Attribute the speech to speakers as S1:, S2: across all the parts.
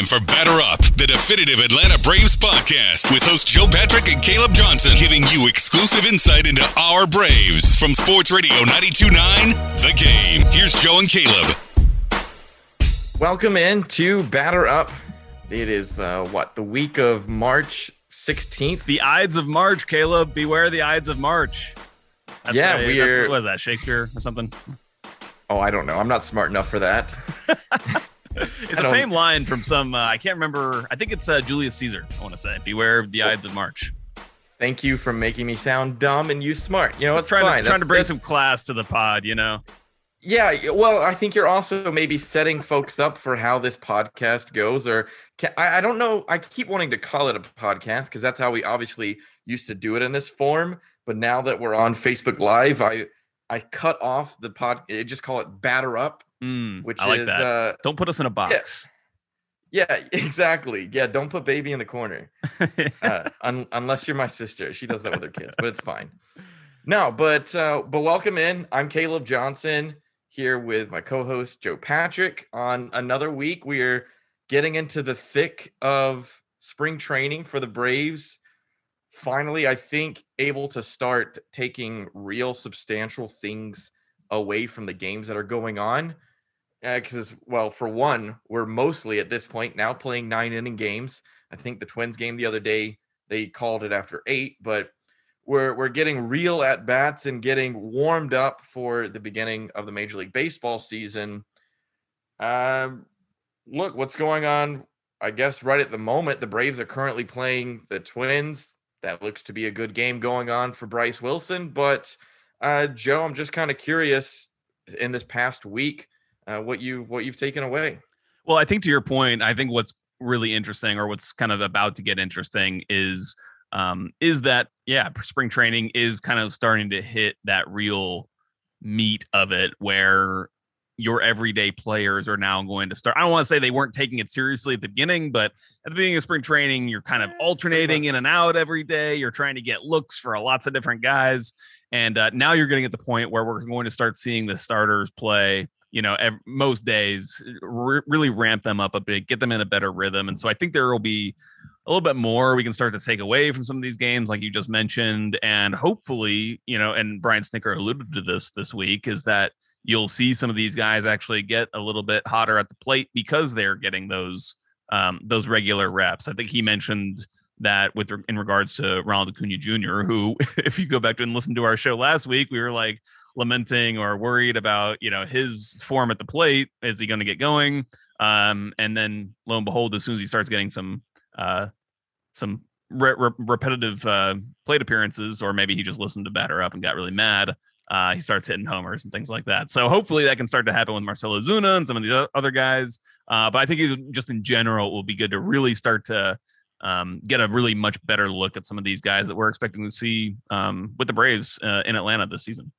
S1: Time for Batter Up, the definitive Atlanta Braves podcast with host Joe Patrick and Caleb Johnson, giving you exclusive insight into our Braves from Sports Radio 929 The Game. Here's Joe and Caleb.
S2: Welcome in to Batter Up. It is uh, what the week of March 16th.
S3: The Ides of March, Caleb. Beware the Ides of March. That's
S2: Yeah,
S3: a,
S2: we're-
S3: that's, what is that Shakespeare or something?
S2: Oh, I don't know. I'm not smart enough for that.
S3: It's a
S2: don't-
S3: line from some. Uh, I can't remember. I think it's uh, Julius Caesar. I want to say, "Beware of the Ides of March."
S2: Thank you for making me sound dumb and you smart. You know, it's
S3: trying
S2: fine.
S3: to trying to bring
S2: That's-
S3: some class to the pod. You know,
S2: Yeah, well, I think you're also maybe setting folks up for how this podcast goes. Or ca- I, I don't know. I keep wanting to call it a podcast because that's how we obviously used to do it in this form. But now that we're on Facebook Live, I I cut off the pod. I just call it Batter Up,
S3: Mm,
S2: which
S3: I like
S2: is
S3: that.
S2: uh
S3: Don't put us in a box.
S2: yeah, exactly. Yeah, don't put baby in the corner. uh, un- unless you're my sister. She does that with her kids, but it's fine. No, but uh, but welcome in. I'm Caleb Johnson here with my co-host Joe Patrick. On another week, we're getting into the thick of spring training for the Braves. Finally, I think able to start taking real substantial things away from the games that are going on. Because, well, for one, we're mostly at this point now playing nine inning games. I think the Twins game the other day they called it after eight, but we're we're getting real at bats and getting warmed up for the beginning of the Major League Baseball season. Um, look, what's going on? I guess right at the moment, the Braves are currently playing the Twins. That looks to be a good game going on for Bryce Wilson. But uh, Joe, I'm just kind of curious in this past week uh, what you've what you've taken away.
S3: Well, I think to your point, I think what's really interesting, or what's kind of about to get interesting, is um, is that yeah, spring training is kind of starting to hit that real meat of it, where your everyday players are now going to start. I don't want to say they weren't taking it seriously at the beginning, but at the beginning of spring training, you're kind of alternating in and out every day. You're trying to get looks for lots of different guys, and uh, now you're getting at the point where we're going to start seeing the starters play you know, ev- most days, re- really ramp them up a bit, get them in a better rhythm. And so I think there will be a little bit more we can start to take away from some of these games, like you just mentioned. And hopefully, you know, and Brian Snitker alluded to this this week, is that you'll see some of these guys actually get a little bit hotter at the plate because they're getting those um, those regular reps. I think he mentioned that with in regards to Ronald Acuna Jr., who, if you go back and listen to our show last week, we were like, lamenting or worried about you know his form at the plate. Is he going to get going? Um and then lo and behold as soon as he starts getting some uh some re- re- repetitive uh plate appearances or maybe he just listened to batter up and got really mad uh he starts hitting homers and things like that. So hopefully that can start to happen with Marcell Ozuna and some of the other guys. Uh but i think just in general it will be good to really start to um, get a really much better look at some of these guys that we're expecting to see um, with the Braves uh, in Atlanta this season.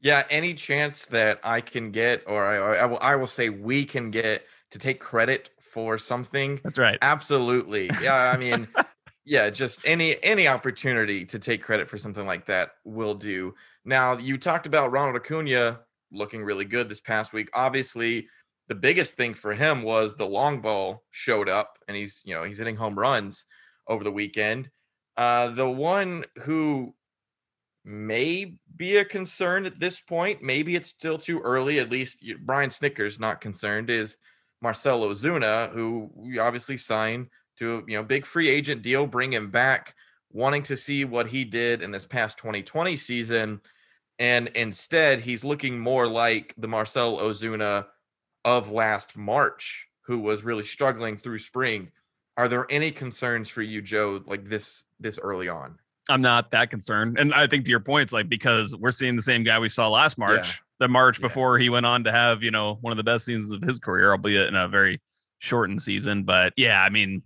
S2: Yeah, any chance that I can get, or I, I will, I will say we can get to take credit for something.
S3: That's right.
S2: Absolutely. Yeah, I mean, yeah, just any any opportunity to take credit for something like that will do. Now, you talked about Ronald Acuna looking really good this past week. Obviously, the biggest thing for him was the long ball showed up, and he's you know he's hitting home runs over the weekend. Uh, the one who may be a concern at this point. Maybe it's still too early. At least Brian Snitkers not concerned. Is Marcell Ozuna, who we obviously signed to you know big free agent deal, bring him back, wanting to see what he did in this past 2020 season. And instead, he's looking more like the Marcell Ozuna of last March, who was really struggling through spring. Are there any concerns for you, Joe, like this this early on?
S3: I'm not that concerned. And I think to your point, it's like because we're seeing the same guy we saw last March, yeah. the March yeah. before he went on to have, you know, one of the best seasons of his career, albeit in a very shortened season. But yeah, I mean,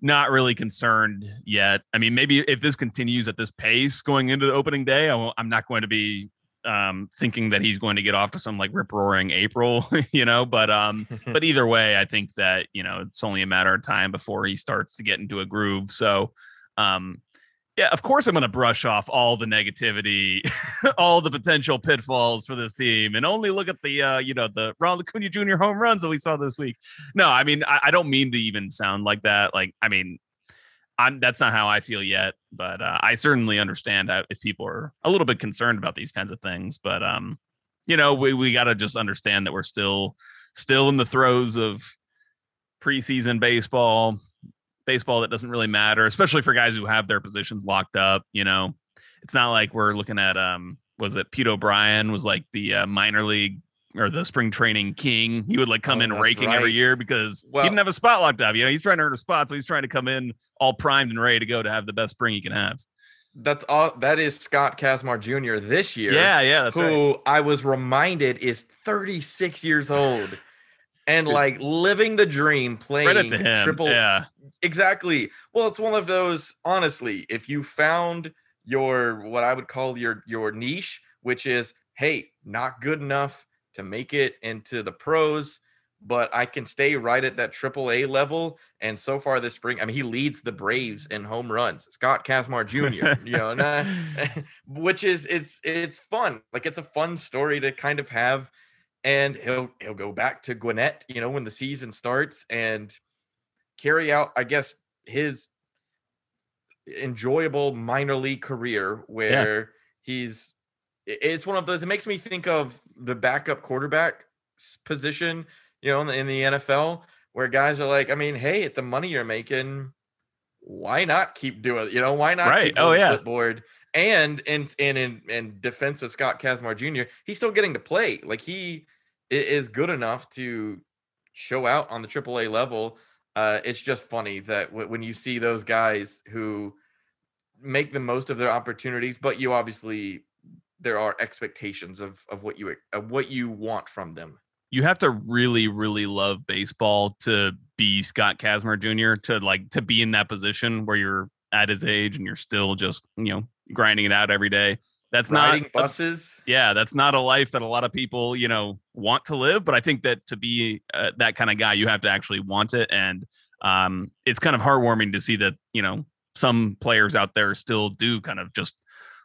S3: not really concerned yet. I mean, maybe if this continues at this pace going into the opening day, I am not going to be um, thinking that he's going to get off to some like rip roaring April, you know. But um, but either way, I think that you know it's only a matter of time before he starts to get into a groove. So um, yeah, of course I'm going to brush off all the negativity, all the potential pitfalls for this team, and only look at the uh, you know the Ronald Acuna Jr. home runs that we saw this week. No, I mean I, I don't mean to even sound like that. Like I mean, I'm that's not how I feel yet, but uh, I certainly understand if people are a little bit concerned about these kinds of things. But um, you know, we we got to just understand that we're still still in the throes of preseason baseball baseball that doesn't really matter, especially for guys who have their positions locked up. You know, it's not like we're looking at um was it Pete O'Brien was like the uh, minor league or the spring training king. He would like come oh, in raking right. every year because well, he didn't have a spot locked up. You know, he's trying to earn a spot, so he's trying to come in all primed and ready to go to have the best spring he can have.
S2: That's all. That is Scott Kazmar Jr. this year.
S3: Yeah, yeah.
S2: who
S3: right.
S2: I was reminded is 36 years old and like living the dream playing
S3: Credit to him. triple yeah
S2: exactly. Well it's one of those honestly if you found your what i would call your your niche which is hey not good enough to make it into the pros but i can stay right at that triple a level and so far this spring i mean he leads the braves in home runs scott Kazmar jr you know which is it's it's fun like it's a fun story to kind of have and he'll he'll go back to Gwinnett, you know, when the season starts and carry out, I guess, his enjoyable minor league career where yeah. he's it's one of those it makes me think of the backup quarterback position, you know, in the, in the NFL where guys are like, I mean, hey, at the money you're making, why not keep doing it? You know, why not
S3: right. oh, yeah.
S2: clipboard? And in in in in defense of Scott Kazmar Jr., he's still getting to play. Like he is good enough to show out on the AAA level. Uh, it's just funny that w- when you see those guys who make the most of their opportunities, but you obviously there are expectations of of what you of what you want from them.
S3: You have to really, really love baseball to be Scott Kazmar Jr. to like to be in that position where you're at his age and you're still just you know grinding it out every day. That's
S2: Riding
S3: not
S2: buses.
S3: Yeah, that's not a life that a lot of people you know want to live. But I think that to be uh, that kind of guy, you have to actually want it, and um, it's kind of heartwarming to see that you know some players out there still do kind of just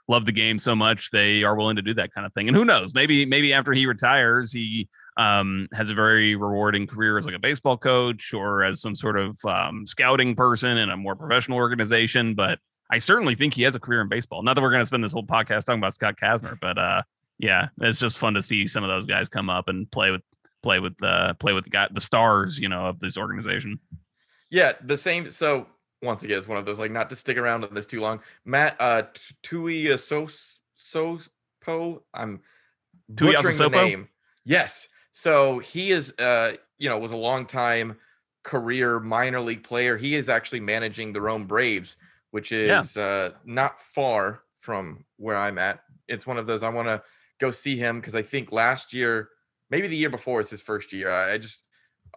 S3: love the game so much they are willing to do that kind of thing. And who knows, maybe maybe after he retires, he um, has a very rewarding career as like a baseball coach or as some sort of um, scouting person in a more professional organization. But I certainly think he has a career in baseball. Not that we're going to spend this whole podcast talking about Scott Kazmar, but uh, yeah, it's just fun to see some of those guys come up and play with play with uh, play with the guy the stars, you know, of this organization.
S2: Yeah, the same. So once again, it's one of those like not to stick around on this too long. Matt uh Tui so so. I'm butchering the name. Yes. So he is uh you know was a long time career minor league player. He is actually managing the Rome Braves, which is yeah. uh not far from where I'm at. It's one of those I want to go see him because I think last year, maybe the year before, it's his first year. I, just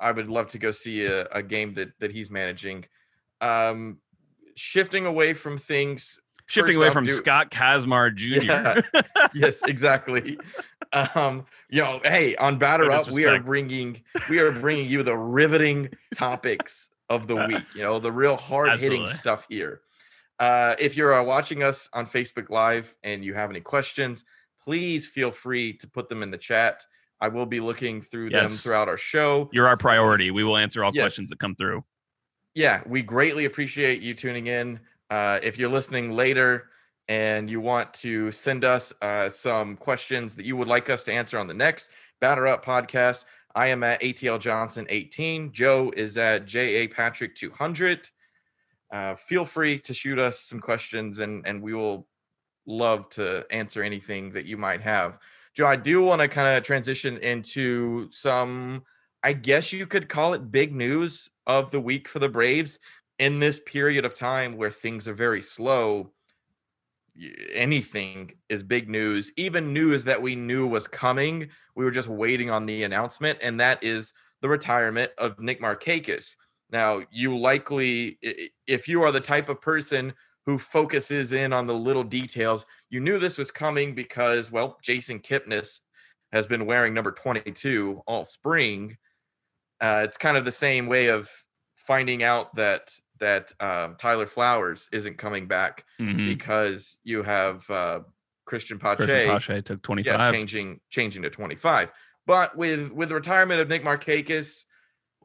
S2: I would love to go see a, a game that that he's managing. Um, shifting away from things.
S3: Shifting away from do, Scott Kazmar Jr.
S2: Yeah, yes, exactly. um, you know, hey, on Batter Up, we are bringing we are bringing you the riveting topics of the week. You know, the real hard hitting stuff here. Uh, if you're uh, watching us on Facebook Live and you have any questions, please feel free to put them in the chat. I will be looking through yes. them throughout our show.
S3: You're our priority. We will answer all yes. questions that come through.
S2: Yeah, we greatly appreciate you tuning in. Uh, if you're listening later and you want to send us uh, some questions that you would like us to answer on the next Batter Up podcast, I am at ATL Johnson 18. Joe is at JA Patrick 200. Uh, feel free to shoot us some questions and and we will love to answer anything that you might have. Joe, I do want to kind of transition into some, I guess you could call it big news of the week for the Braves in this period of time where things are very slow. Anything is big news, even news that we knew was coming. We were just waiting on the announcement, and that is the retirement of Nick Markakis. Now, you likely, if you are the type of person who focuses in on the little details. You knew this was coming because, well, Jason Kipnis has been wearing number 22 all spring. Uh, it's kind of the same way of finding out that that um, Tyler Flowers isn't coming back mm-hmm. because you have uh, Cristian Pache.
S3: Cristian Pache took 25.
S2: Yeah, changing changing to 25. But with with the retirement of Nick Markakis,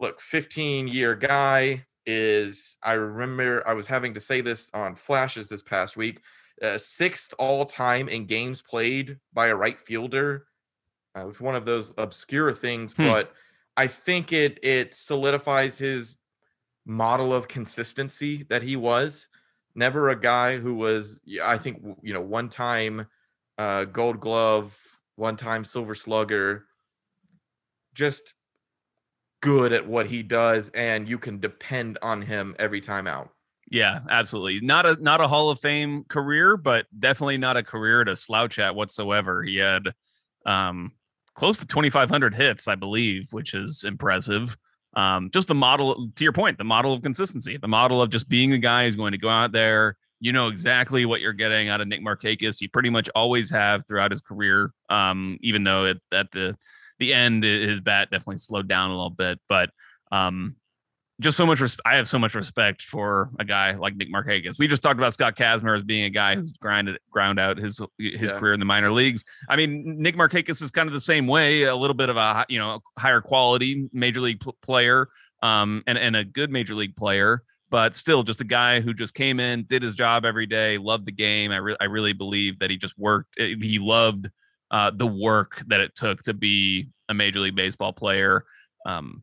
S2: look, 15 year guy, is I remember I was having to say this on flashes this past week. Uh, sixth all time in games played by a right fielder. Uh, it's one of those obscure things, hmm. but I think it it solidifies his model of consistency that he was. Never a guy who was, I think, you know, one time uh, Gold Glove, one time Silver Slugger. Just good at what he does and you can depend on him every time out.
S3: Yeah, absolutely. Not a not a Hall of Fame career, but definitely not a career to slouch at whatsoever. He had um close to 2500 hits, I believe, which is impressive. Um just the model to your point, the model of consistency, the model of just being a guy who's going to go out there, you know exactly what you're getting out of Nick Markakis. You pretty much always have throughout his career. Um even though it, at the the end, his bat definitely slowed down a little bit. But um, just so much. Res- I have so much respect for a guy like Nick Markakis. We just talked about Scott Kazmar as being a guy who's grinded ground out his his yeah. career in the minor leagues. I mean, Nick Markakis is kind of the same way. A little bit of a you know higher quality major league p- player, um, and and a good major league player. But still, just a guy who just came in, did his job every day, loved the game. I, I really believe that he just worked. Eh, he loved uh, the work that it took to be a major league baseball player. Um,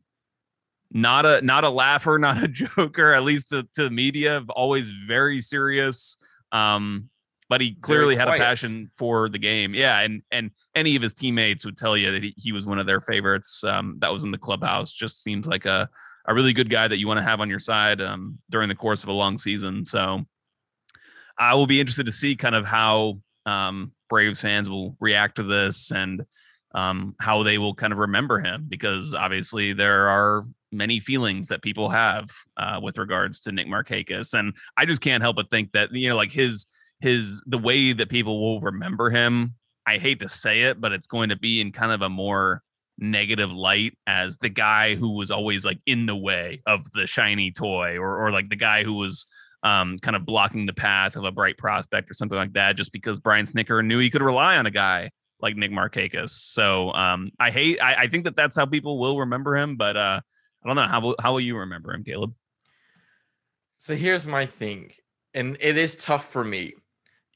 S3: not a not a laugher, not a joker, at least to, to the media, always very serious. Um, but he clearly had a passion for the game. Yeah, and and any of his teammates would tell you that he, he was one of their favorites. Um, that was in the clubhouse. Just seems like a a really good guy that you want to have on your side um, during the course of a long season. So I will be interested to see kind of how um, Braves fans will react to this and um, how they will kind of remember him because obviously there are many feelings that people have uh, with regards to Nick Markakis, and I just can't help but think that you know, like his his the way that people will remember him. I hate to say it, but it's going to be in kind of a more negative light as the guy who was always like in the way of the shiny toy or or like the guy who was um, kind of blocking the path of a bright prospect or something like that, just because Brian Snitker knew he could rely on a guy like Nick Markakis. So um, I hate. I, I, think that that's how people will remember him, but uh, I don't know how how will you remember him, Caleb?
S2: So here's my thing, and it is tough for me.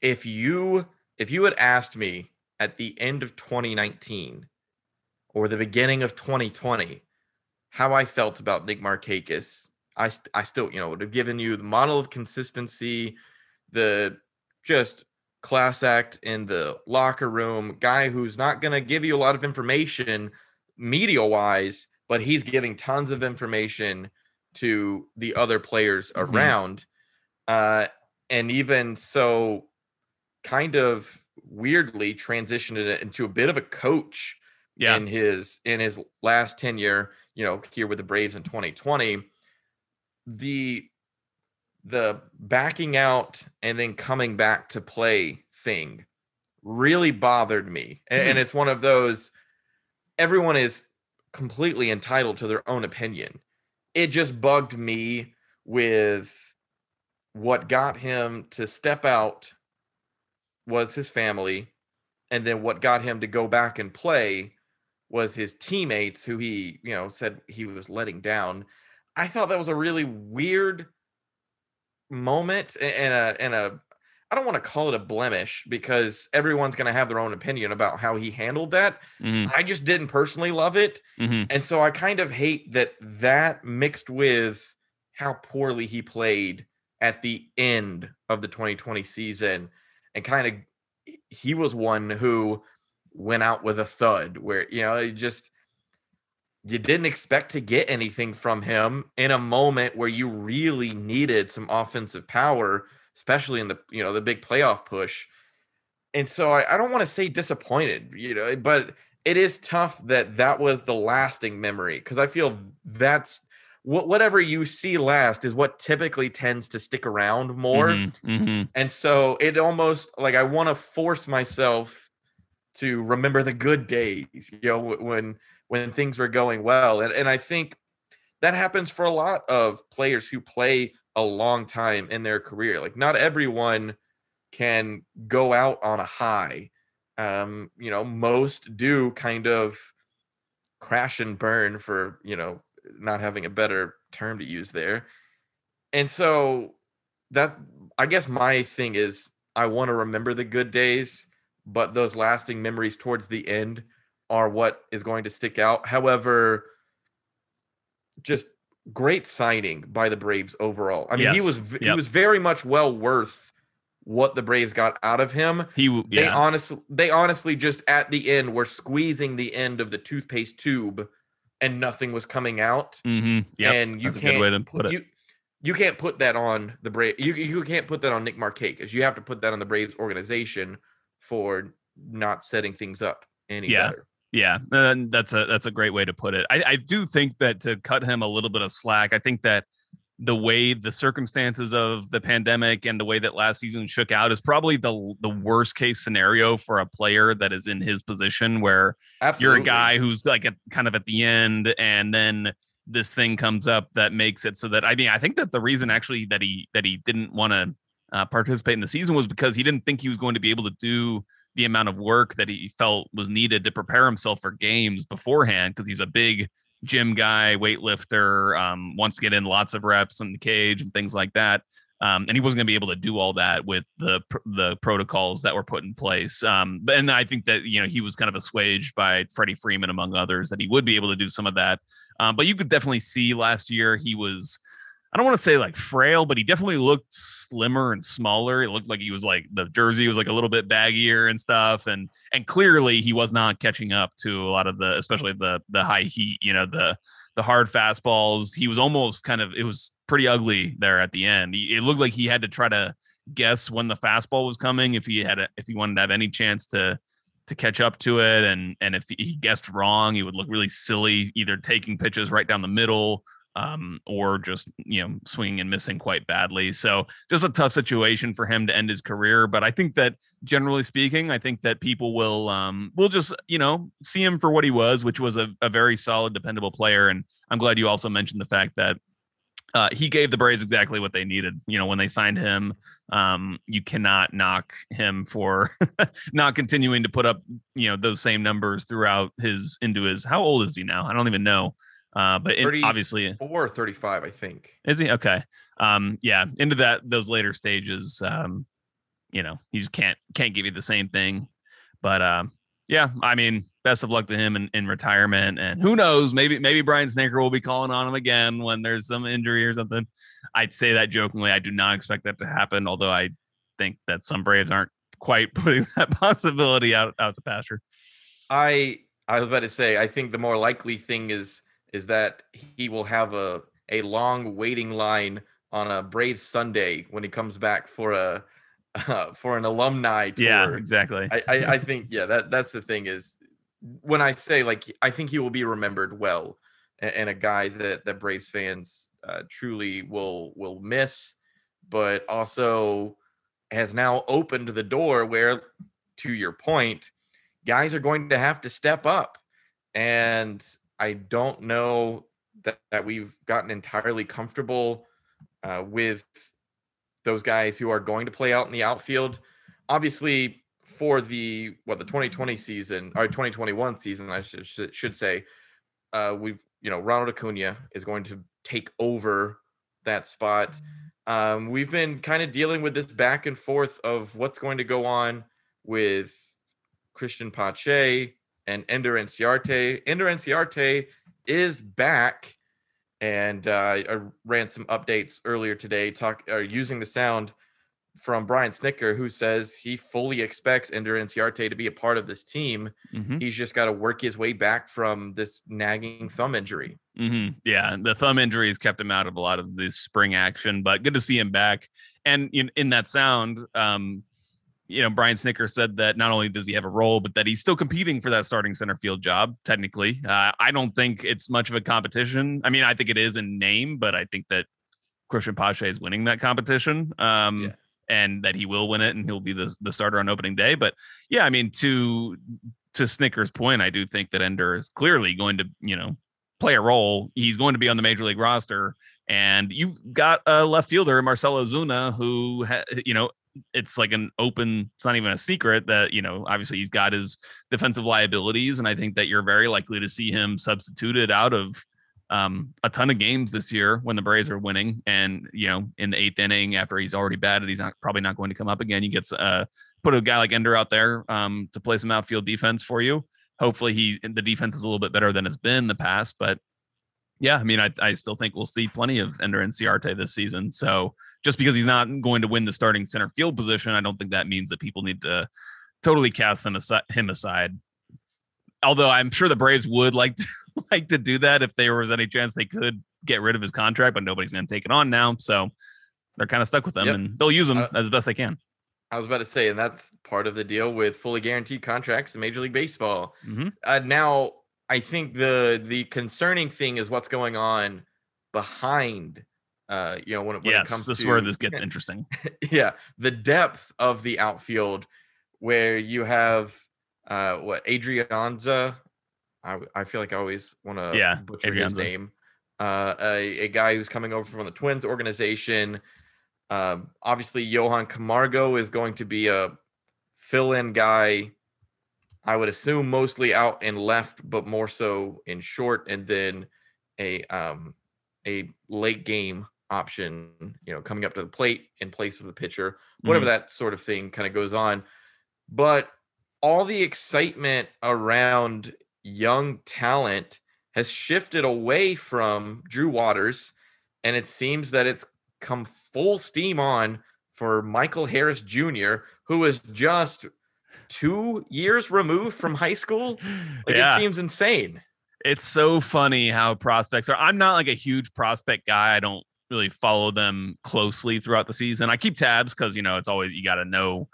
S2: If you if you had asked me at the end of 2019 or the beginning of 2020 how I felt about Nick Markakis, I st- I still you know would have given you the model of consistency, the just class act in the locker room, guy who's not going to give you a lot of information media wise, but he's giving tons of information to the other players mm-hmm. around. Uh, and even so, kind of weirdly transitioned it into a bit of a coach yeah. in his in his last tenure, you know, here with the Braves in 2020 the the backing out and then coming back to play thing really bothered me. And, mm-hmm. and, it's one of those everyone is completely entitled to their own opinion. It just bugged me with what got him to step out was his family and then what got him to go back and play was his teammates who he, you know, said he was letting down I thought that was a really weird moment and a and a I don't want to call it a blemish because everyone's going to have their own opinion about how he handled that. Mm-hmm. I just didn't personally love it. Mm-hmm. And so I kind of hate that that mixed with how poorly he played at the end of the 2020 season and kind of he was one who went out with a thud where you know it just you didn't expect to get anything from him in a moment where you really needed some offensive power, especially in the you know the big playoff push. And so I, I don't want to say disappointed, you know, but it is tough that that was the lasting memory because I feel that's what whatever you see last is what typically tends to stick around more.
S3: Mm-hmm, mm-hmm.
S2: And so it almost like I want to force myself to remember the good days, you know, when when things were going well. And and I think that happens for a lot of players who play a long time in their career. Like not everyone can go out on a high. Um, you know, most do kind of crash and burn for, you know, not having a better term to use there. And so that I guess my thing is I want to remember the good days, but those lasting memories towards the end are what is going to stick out. However, just great signing by the Braves overall. I mean, yes. he was yep. he was very much well worth what the Braves got out of him.
S3: He yeah.
S2: they honestly they honestly just at the end were squeezing the end of the toothpaste tube and nothing was coming out.
S3: Mm-hmm. Yeah,
S2: and you can't way to put, you, you can't put that on the Braves. You you can't put that on Nick Markakis because you have to put that on the Braves organization for not setting things up any
S3: yeah.
S2: better.
S3: Yeah, and that's a that's a great way to put it. I, I do think that to cut him a little bit of slack, I think that the way the circumstances of the pandemic and the way that last season shook out is probably the the worst case scenario for a player that is in his position where
S2: Absolutely.
S3: you're a guy who's like at, kind of at the end and then this thing comes up that makes it so that I mean I think that the reason actually that he that he didn't want to uh, participate in the season was because he didn't think he was going to be able to do the amount of work that he felt was needed to prepare himself for games beforehand because he's a big gym guy, weightlifter, um, wants to get in lots of reps in the cage and things like that. Um, and he wasn't going to be able to do all that with the the protocols that were put in place. Um, but and I think that you know he was kind of assuaged by Freddie Freeman among others that he would be able to do some of that. Um, but you could definitely see last year he was I don't want to say like frail, but he definitely looked slimmer and smaller. It looked like he was like the jersey was like a little bit baggier and stuff, and and clearly he was not catching up to a lot of the, especially the the high heat, you know, the the hard fastballs. He was almost kind of it was pretty ugly there at the end. It looked like he had to try to guess when the fastball was coming if he had a, if he wanted to have any chance to to catch up to it and and if he guessed wrong he would look really silly either taking pitches right down the middle um, or just you know swinging and missing quite badly. So just a tough situation for him to end his career. But I think that generally speaking, I think that people will um, will just you know see him for what he was, which was a, a very solid, dependable player. And I'm glad you also mentioned the fact that. Uh, he gave the Braves exactly what they needed. You know, when they signed him, um, you cannot knock him for not continuing to put up, you know, those same numbers throughout his into his. How old is he now? I don't even know. Uh, but in, obviously,
S2: or 35, I think.
S3: Is he okay? Um, yeah, into that those later stages, um, you know, he just can't can't give you the same thing. But um, yeah, I mean, best of luck to him in, in retirement. And who knows, maybe maybe Brian Snitker will be calling on him again when there's some injury or something. I'd say that jokingly. I do not expect that to happen, although I think that some Braves aren't quite putting that possibility out out to pasture.
S2: I I was about to say, I think the more likely thing is is that he will have a a long waiting line on a Braves Sunday when he comes back for a uh, for an alumni tour.
S3: Yeah, exactly.
S2: I, I, I think yeah that that's the thing is when I say like I think he will be remembered well and, and a guy that that Braves fans uh, truly will will miss, but also has now opened the door where, to your point, guys are going to have to step up and I don't know that, that we've gotten entirely comfortable uh, with those guys who are going to play out in the outfield. Obviously, for the what the 2020 season or 2021 season, I should, should say, uh, we've you know Ronald Acuna is going to take over that spot. Um, we've been kind of dealing with this back and forth of what's going to go on with Cristian Pache and Ender Inciarte. Ender Inciarte is back, and uh, I ran some updates earlier today, talk uh, using the sound from Brian Snitker, who says he fully expects Ender Inciarte to be a part of this team.
S3: Mhm.
S2: He's just got to work his way back from this nagging thumb injury.
S3: hmm Yeah, the thumb injury has kept him out of a lot of this spring action, but good to see him back. And in, in that sound, um, you know, Brian Snitker said that not only does he have a role, but that he's still competing for that starting center field job. Technically, uh, I don't think it's much of a competition. I mean, I think it is in name, but I think that Cristian Pache is winning that competition. Um,
S2: Yeah.
S3: and that he will win it and he'll be the, the starter on opening day. But yeah, I mean, to to Snitker's point, I do think that Ender is clearly going to, you know, play a role. He's going to be on the major league roster. And you've got a left fielder, Marcell Ozuna, who, ha- you know, it's like an open, it's not even a secret that, you know, obviously he's got his defensive liabilities. And I think that you're very likely to see him substituted out of um, a ton of games this year when the Braves are winning. And, you know, in the eighth inning after he's already batted, he's not probably not going to come up again. You get uh, put a guy like Ender out there um, to play some outfield defense for you. Hopefully, he the defense is a little bit better than it's been in the past. But yeah, I mean, I, I still think we'll see plenty of Ender Inciarte this season. So just because he's not going to win the starting center field position, I don't think that means that people need to totally cast them aside, him aside. Although I'm sure the Braves would like to, like to do that if there was any chance they could get rid of his contract, but nobody's going to take it on now. So they're kind of stuck with him,
S2: Yep.
S3: and they'll use him
S2: Uh,
S3: as best they can.
S2: I was about to say, and that's part of the deal with fully guaranteed contracts in Major League Baseball.
S3: hmm
S2: Uh, now, I think the the concerning thing is what's going on behind. Uh, you know, when, it- when it comes
S3: this
S2: to
S3: is where this gets interesting.
S2: yeah, the depth of the outfield, where you have uh, what Adrianza. I I feel like I always want to
S3: Yeah,
S2: butcher his name. Uh, a, a guy who's coming over from the Twins organization. Um, obviously, Johan Camargo is going to be a fill-in guy. I would assume mostly out and left, but more so in short, and then a um a late game option, you know, coming up to the plate in place of the pitcher, whatever mm-hmm. that sort of thing kind of goes on. But all the excitement around young talent has shifted away from Drew Waters, and it seems that it's come full steam on for Michael Harris Jr., who is just two years removed from high school. Like
S3: yeah.
S2: it seems insane.
S3: it's so funny how prospects are. I'm not like a huge prospect guy. I don't really follow them closely throughout the season. I keep tabs because you know it's always you got to know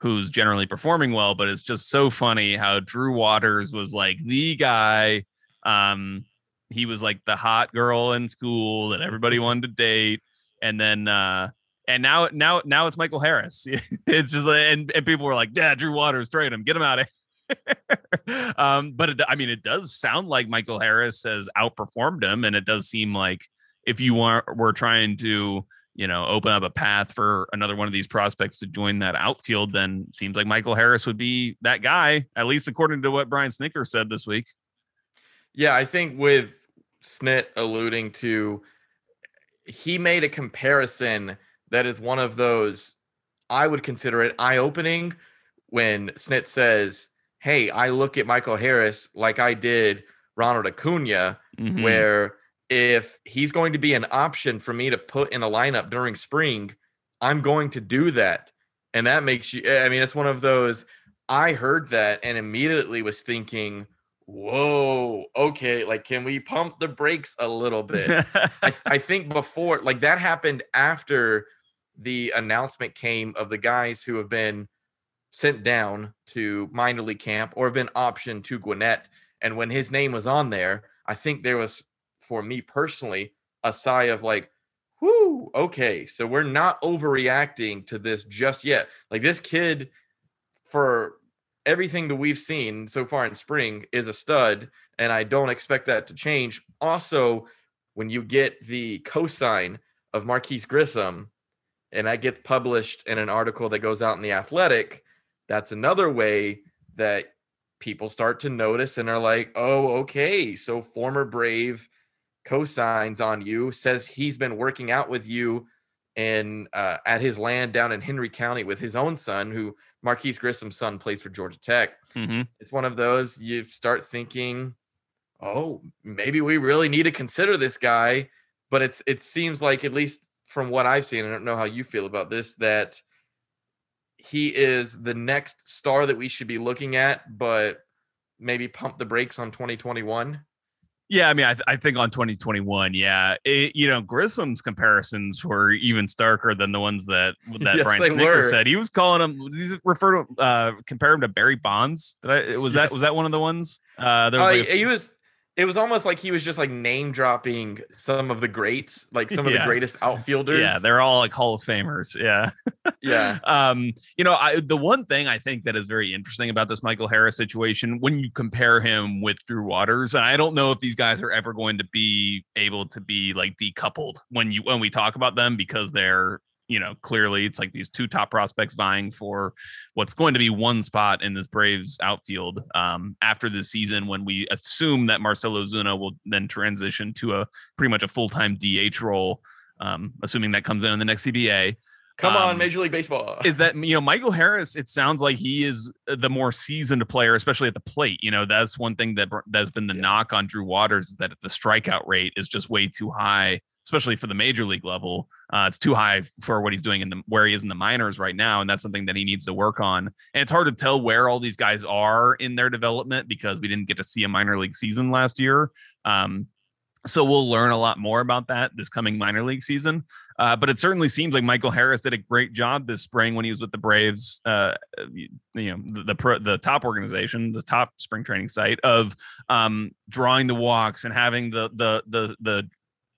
S3: who's generally performing well. But it's just so funny how Drew Waters was like the guy. Um, he was like the hot girl in school that everybody wanted to date, and then uh, and now now now it's Michael Harris. it's just like and, and people were like, yeah, Drew Waters, trade him, get him out of um, but it, I mean, it does sound like Michael Harris has outperformed him, and it does seem like if you were were trying to, you know, open up a path for another one of these prospects to join that outfield, then seems like Michael Harris would be that guy, at least according to what Brian Snitker said this week.
S2: Yeah, I think with Snit alluding to, he made a comparison that is one of those I would consider it eye opening when Snit says, Hey, I look at Michael Harris like I did Ronald Acuna,
S3: Mhm.
S2: where if he's going to be an option for me to put in a lineup during spring, I'm going to do that. And that makes you, I mean, it's one of those. I heard that and immediately was thinking, whoa, okay, like, can we pump the brakes a little bit? I, I think before, like, that happened after the announcement came of the guys who have been sent down to minor league camp or have been optioned to Gwinnett. And when his name was on there, I think there was, for me personally, a sigh of like, whoo, okay, so we're not overreacting to this just yet. Like this kid, for everything that we've seen so far in spring, is a stud, and I don't expect that to change. Also, when you get the cosign of Marquise Grissom, and that gets published in an article that goes out in the Athletic, that's another way that people start to notice and are like, oh, okay, so former Brave cosigns on you, says he's been working out with you in uh, at his land down in Henry County with his own son, who Marquise Grissom's son plays for Georgia Tech.
S3: Mhm.
S2: It's one of those you start thinking, oh, maybe we really need to consider this guy. But it's it seems like at least from what I've seen, I don't know how you feel about this, that he is the next star that we should be looking at, but maybe pump the brakes on 2021?
S3: Yeah, I mean, I, th- I think on 2021, yeah, it, you know, Grissom's comparisons were even starker than the ones that that yes, Brian Snitker said. He was calling him, he's referred to, uh, compare him to Barry Bonds. Did I, was yes. that was that one of the ones?
S2: Uh, there was uh, like a, he was it was almost like he was just like name dropping some of the greats, like some of yeah. the greatest outfielders.
S3: Yeah, they're all like Hall of Famers. Yeah.
S2: yeah.
S3: Um, you know, I the one thing I think that is very interesting about this Michael Harris situation when you compare him with Drew Waters, and I don't know if these guys are ever going to be able to be like decoupled when you when we talk about them because they're you know, clearly it's like these two top prospects vying for what's going to be one spot in this Braves outfield um, after this season when we assume that Marcell Ozuna will then transition to a pretty much a full time DH role, um, assuming that comes in in the next CBA.
S2: Come um, on, Major League Baseball.
S3: is that you know Michael Harris? It sounds like he is the more seasoned player, especially at the plate. You know that's one thing that that's been the yeah. knock on Drew Waters is that the strikeout rate is just way too high especially for the major league level. Uh, it's too high for what he's doing in the where he is in the minors right now, and that's something that he needs to work on. And it's hard to tell where all these guys are in their development because we didn't get to see a minor league season last year. Um, so we'll learn a lot more about that this coming minor league season. Uh, but it certainly seems like Michael Harris did a great job this spring when he was with the Braves. Uh, you, know, the the, the, top organization, the top spring training site of um, drawing the walks and having the the the the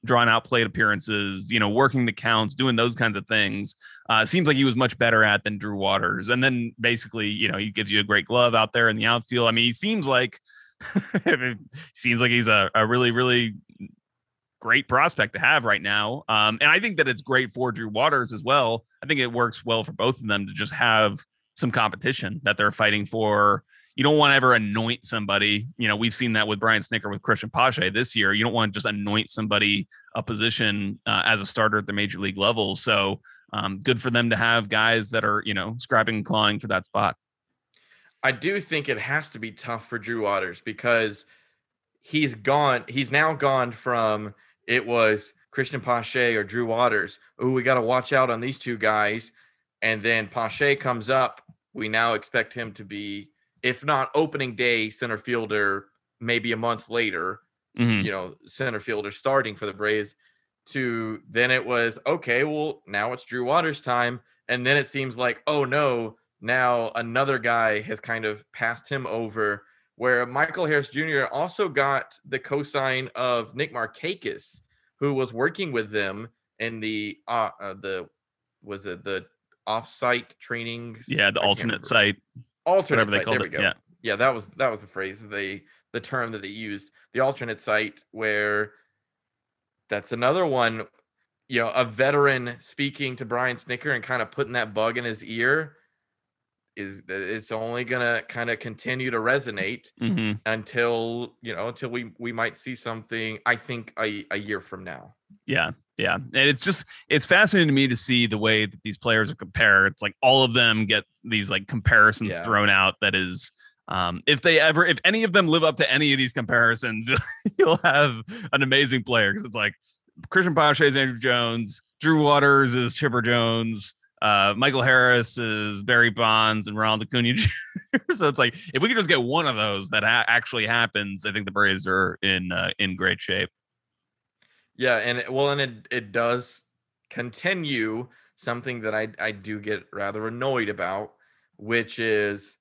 S3: drawn out plate appearances, you know, working the counts, doing those kinds of things. Uh, seems like he was much better at than Drew Waters. And then basically, you know, he gives you a great glove out there in the outfield. I mean, he seems like seems like he's a, a really, really great prospect to have right now. Um, and I think that it's great for Drew Waters as well. I think it works well for both of them to just have some competition that they're fighting for you don't want to ever anoint somebody. You know, we've seen that with Brian Snitker with Cristian Pache this year. You don't want to just anoint somebody a position uh, as a starter at the major league level. So um, good for them to have guys that are, you know, scrapping and clawing for that spot.
S2: I do think it has to be tough for Drew Waters because he's gone. He's now gone from it was Christian Pache or Drew Waters. Oh, we got to watch out on these two guys. And then Pache comes up. We now expect him to be if not opening day center fielder, maybe a month later, mm-hmm. you know, center fielder starting for the Braves, to then it was okay, well, now it's Drew Waters' time. And then it seems like, oh no, now another guy has kind of passed him over. Where Michael Harris Jr. also got the cosign of Nick Markakis, who was working with them in the uh, uh the was it the off-site training?
S3: Yeah, the alternate site
S2: alternate site. there we go. Yeah. yeah, that was that was the phrase they the term that they used. The alternate site where that's another one, you know, a veteran speaking to Brian Snitker and kind of putting that bug in his ear is it's only gonna kind of continue to resonate mm-hmm. until you know until we we might see something i think a, a year from now
S3: yeah yeah and it's just it's fascinating to me to see the way that these players are compared it's like all of them get these like comparisons yeah. thrown out that is um, if they ever if any of them live up to any of these comparisons you'll have an amazing player because it's like cristian pache is andruw jones drew waters is chipper jones uh, Michael Harris is Barry Bonds and Ronald Acuna so it's like if we could just get one of those that ha- actually happens, I think the Braves are in uh, in great shape.
S2: Yeah, and it, well, and it it does continue something that I I do get rather annoyed about, which is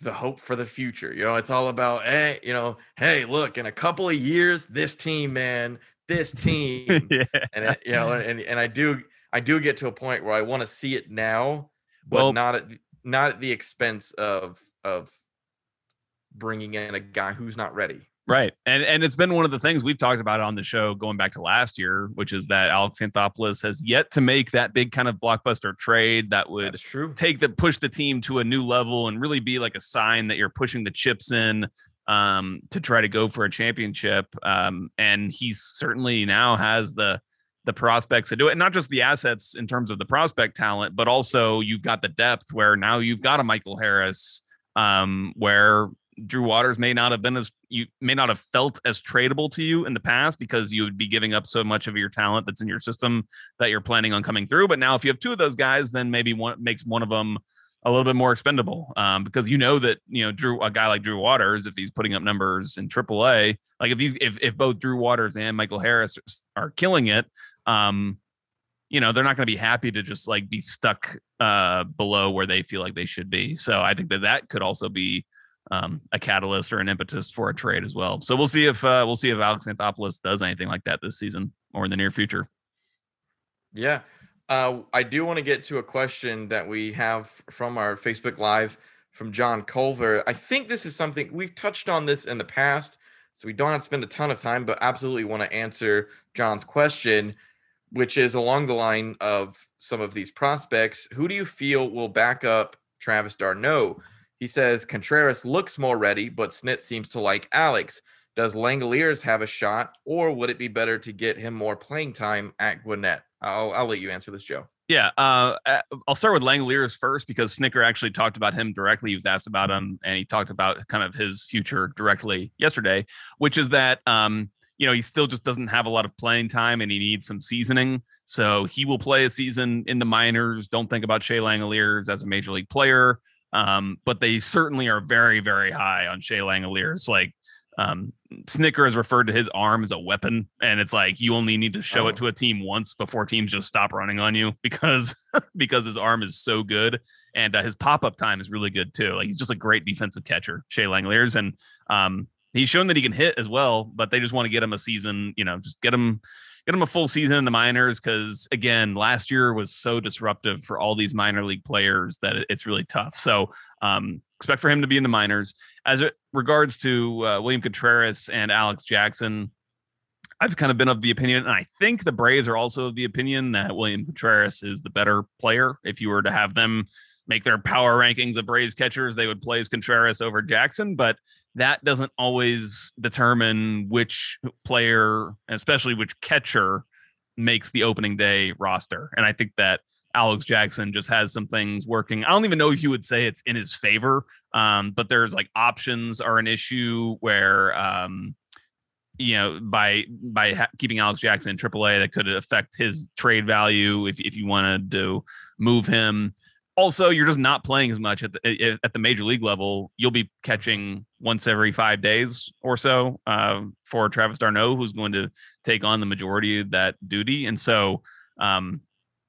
S2: the hope for the future. You know, it's all about hey, you know, hey, look, in a couple of years, this team, man, this team, yeah. and it, you know, and and I do I do get to a point where I want to see it now, but well, not at not at the expense of of bringing in a guy who's not ready.
S3: Right. And and it's been one of the things we've talked about on the show going back to last year, which is that Alex Anthopoulos has yet to make that big kind of blockbuster trade that would take the push the team to a new level and really be like a sign that you're pushing the chips in um, to try to go for a championship. Um, and he certainly now has the the prospects to do it, and not just the assets in terms of the prospect talent, but also you've got the depth where now you've got a Michael Harris, um, where Drew Waters may not have been as you may not have felt as tradable to you in the past because you would be giving up so much of your talent that's in your system that you're planning on coming through. But now, if you have two of those guys, then maybe one makes one of them a little bit more expendable um, because you know that you know Drew a guy like Drew Waters if he's putting up numbers in AAA like if these if if both Drew Waters and Michael Harris are killing it um you know they're not going to be happy to just like be stuck uh below where they feel like they should be so I think that that could also be um, a catalyst or an impetus for a trade as well so we'll see if uh, we'll see if Alex Anthopoulos does anything like that this season or in the near future
S2: yeah uh, I do want to get to a question that we have from our Facebook Live from John Culver. I think this is something we've touched on this in the past, so we don't have to spend a ton of time, but absolutely want to answer John's question, which is along the line of some of these prospects. Who do you feel will back up Travis d'Arnaud? He says Contreras looks more ready, but Snit seems to like Alex. Does Langeliers have a shot, or would it be better to get him more playing time at Gwinnett? I'll I'll let you answer this, Joe.
S3: Yeah, uh, I'll start with Langeliers first because Snitker actually talked about him directly. He was asked about him, and he talked about kind of his future directly yesterday, which is that um, you know he still just doesn't have a lot of playing time, and he needs some seasoning. So he will play a season in the minors. Don't think about Shea Langeliers as a major league player, um, but they certainly are very, very high on Shea Langeliers. Like um, Snitker has referred to his arm as a weapon, and it's like you only need to show oh. it to a team once before teams just stop running on you because because his arm is so good, and uh, his pop up time is really good too. Like he's just a great defensive catcher, Shea Langeliers, and um, he's shown that he can hit as well. But they just want to get him a season, you know, just get him get him a full season in the minors because again, last year was so disruptive for all these minor league players that it's really tough. So um, expect for him to be in the minors. As it regards to uh, William Contreras and Alex Jackson, I've kind of been of the opinion, and I think the Braves are also of the opinion that William Contreras is the better player. If you were to have them make their power rankings of Braves catchers, they would place Contreras over Jackson, but that doesn't always determine which player, especially which catcher, makes the opening day roster. And I think that Alex Jackson just has some things working. I don't even know if you would say it's in his favor, um, but there's like options are an issue where, um, you know, by by ha- keeping Alex Jackson in AAA, that could affect his trade value if if you wanted to move him. Also, you're just not playing as much at the at the major league level. You'll be catching once every five days or so uh, for Travis d'Arnaud, who's going to take on the majority of that duty, and so. Um,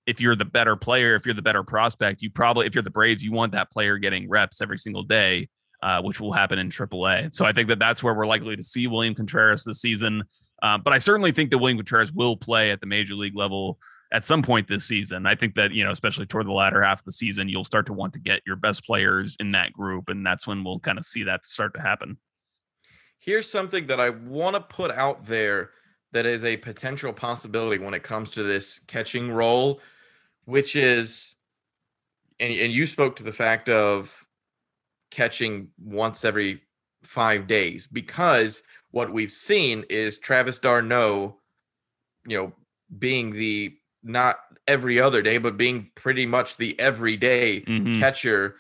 S3: if you're the better player, if you're the better prospect, you probably, if you're the Braves, you want that player getting reps every single day, uh, which will happen in AAA. So I think that that's where we're likely to see William Contreras this season. Uh, but I certainly think that William Contreras will play at the major league level at some point this season. I think that, you know, especially toward the latter half of the season, you'll start to want to get your best players in that group. And that's when we'll kind of see that start to happen.
S2: Here's something that I want to put out there that is a potential possibility when it comes to this catching role which is and, and you spoke to the fact of catching once every five days because what we've seen is Travis d'Arnaud, you know, being the not every other day, but being pretty much the everyday mm-hmm. catcher.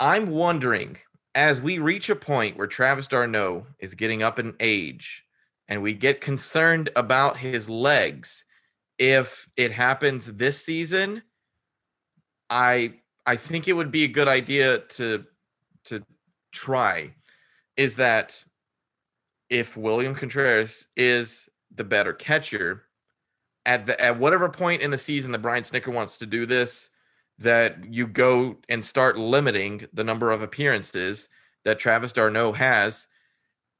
S2: I'm wondering as we reach a point where Travis d'Arnaud is getting up in age and we get concerned about his legs if it happens this season, I I think it would be a good idea to to try is that if William Contreras is the better catcher at the at whatever point in the season that Brian Snitker wants to do this, that you go and start limiting the number of appearances that Travis d'Arnaud has,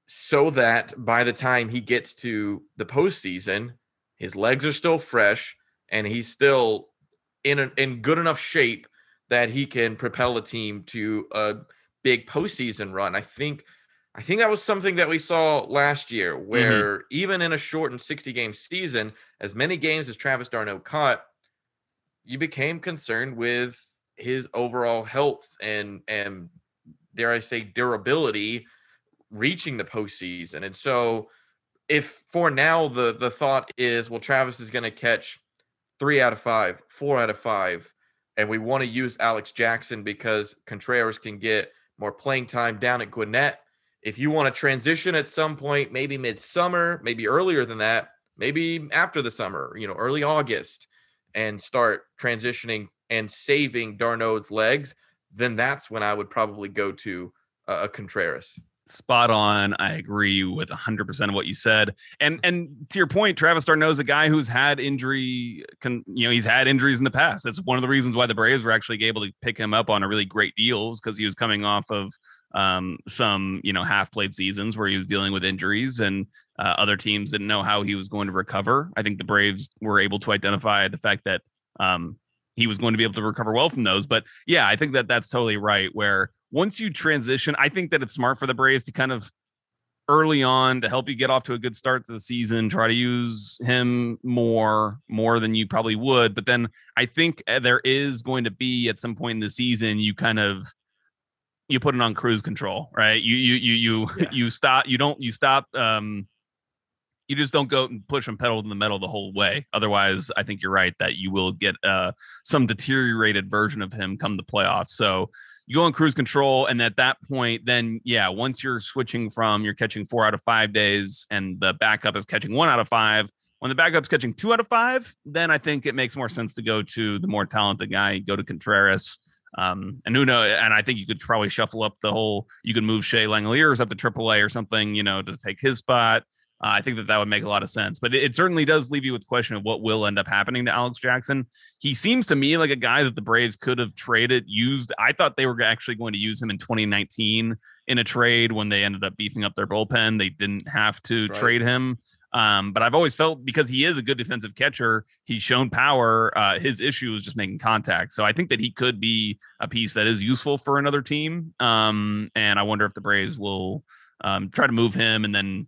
S2: so that by the time he gets to the postseason, his legs are still fresh, and he's still in a, in good enough shape that he can propel a team to a big postseason run. I think I think that was something that we saw last year, mm-hmm. where mm-hmm. even in a shortened 60 game season, as many games as Travis d'Arnaud caught, you became concerned with his overall health and and dare I say durability reaching the postseason. And so if for now the the thought is well Travis is going to catch 3 out of 5, 4 out of 5 and we want to use Alex Jackson because Contreras can get more playing time down at Gwinnett. If you want to transition at some point, maybe midsummer, maybe earlier than that, maybe after the summer, you know, early August, and start transitioning and saving d'Arnaud's legs, then that's when I would probably go to uh, a Contreras
S3: spot on. I agree with 100% of what you said. And and to your point, Travis d'Arnaud is a guy who's had injury, con, you know, he's had injuries in the past. That's one of the reasons why the Braves were actually able to pick him up on a really great deal because he was coming off of um, some, you know, half played seasons where he was dealing with injuries and uh, other teams didn't know how he was going to recover. I think the Braves were able to identify the fact that um, he was going to be able to recover well from those. But yeah, I think that that's totally right. Where once you transition, I think that it's smart for the Braves to kind of early on to help you get off to a good start to the season, try to use him more, more than you probably would. But then I think uh, there is going to be at some point in the season, you kind of you put it on cruise control, right? You you you you yeah. you stop. You don't you stop. Um, you just don't go and push and pedal in the metal the whole way. Otherwise, I think you're right that you will get uh, some deteriorated version of him come the playoffs. So you go on cruise control, and at that point, then yeah, once you're switching from you're catching four out of five days, and the backup is catching one out of five. When the backup's catching two out of five, then I think it makes more sense to go to the more talented guy, go to Contreras. Um, and who knows? And I think you could probably shuffle up the whole. You could move Shea Langeliers up to AAA or something, you know, to take his spot. Uh, I think that that would make a lot of sense, but it, it, certainly does leave you with the question of what will end up happening to Alex Jackson. He seems to me like a guy that the Braves could have traded, used. I thought they were actually going to use him in 2019 in a trade when they ended up beefing up their bullpen. They didn't have to right. trade him. Um, but I've always felt because he is a good defensive catcher, he's shown power. Uh, his issue is just making contact. So I think that he could be a piece that is useful for another team. Um, and I wonder if the Braves will um, try to move him and then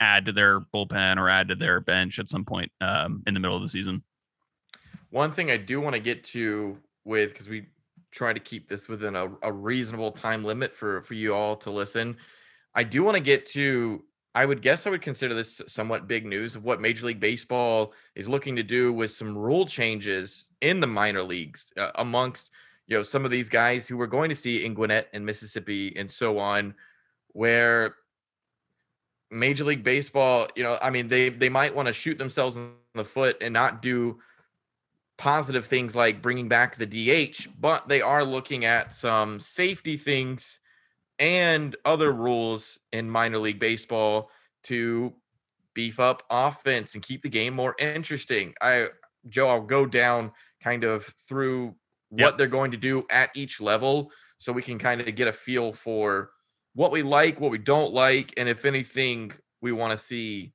S3: add to their bullpen or add to their bench at some point um, in the middle of the season.
S2: One thing I do want to get to with because we try to keep this within a, a reasonable time limit for for you all to listen. I do want to get to I would guess I would consider this somewhat big news of what Major League Baseball is looking to do with some rule changes in the minor leagues uh, amongst you know some of these guys who we're going to see in Gwinnett and Mississippi and so on, where Major League Baseball, you know, I mean, they they might want to shoot themselves in the foot and not do positive things like bringing back the DH, but they are looking at some safety things and other rules in minor league baseball to beef up offense and keep the game more interesting. I Joe, I'll go down kind of through yep. what they're going to do at each level so we can kind of get a feel for what we like, what we don't like, and if anything, we want to see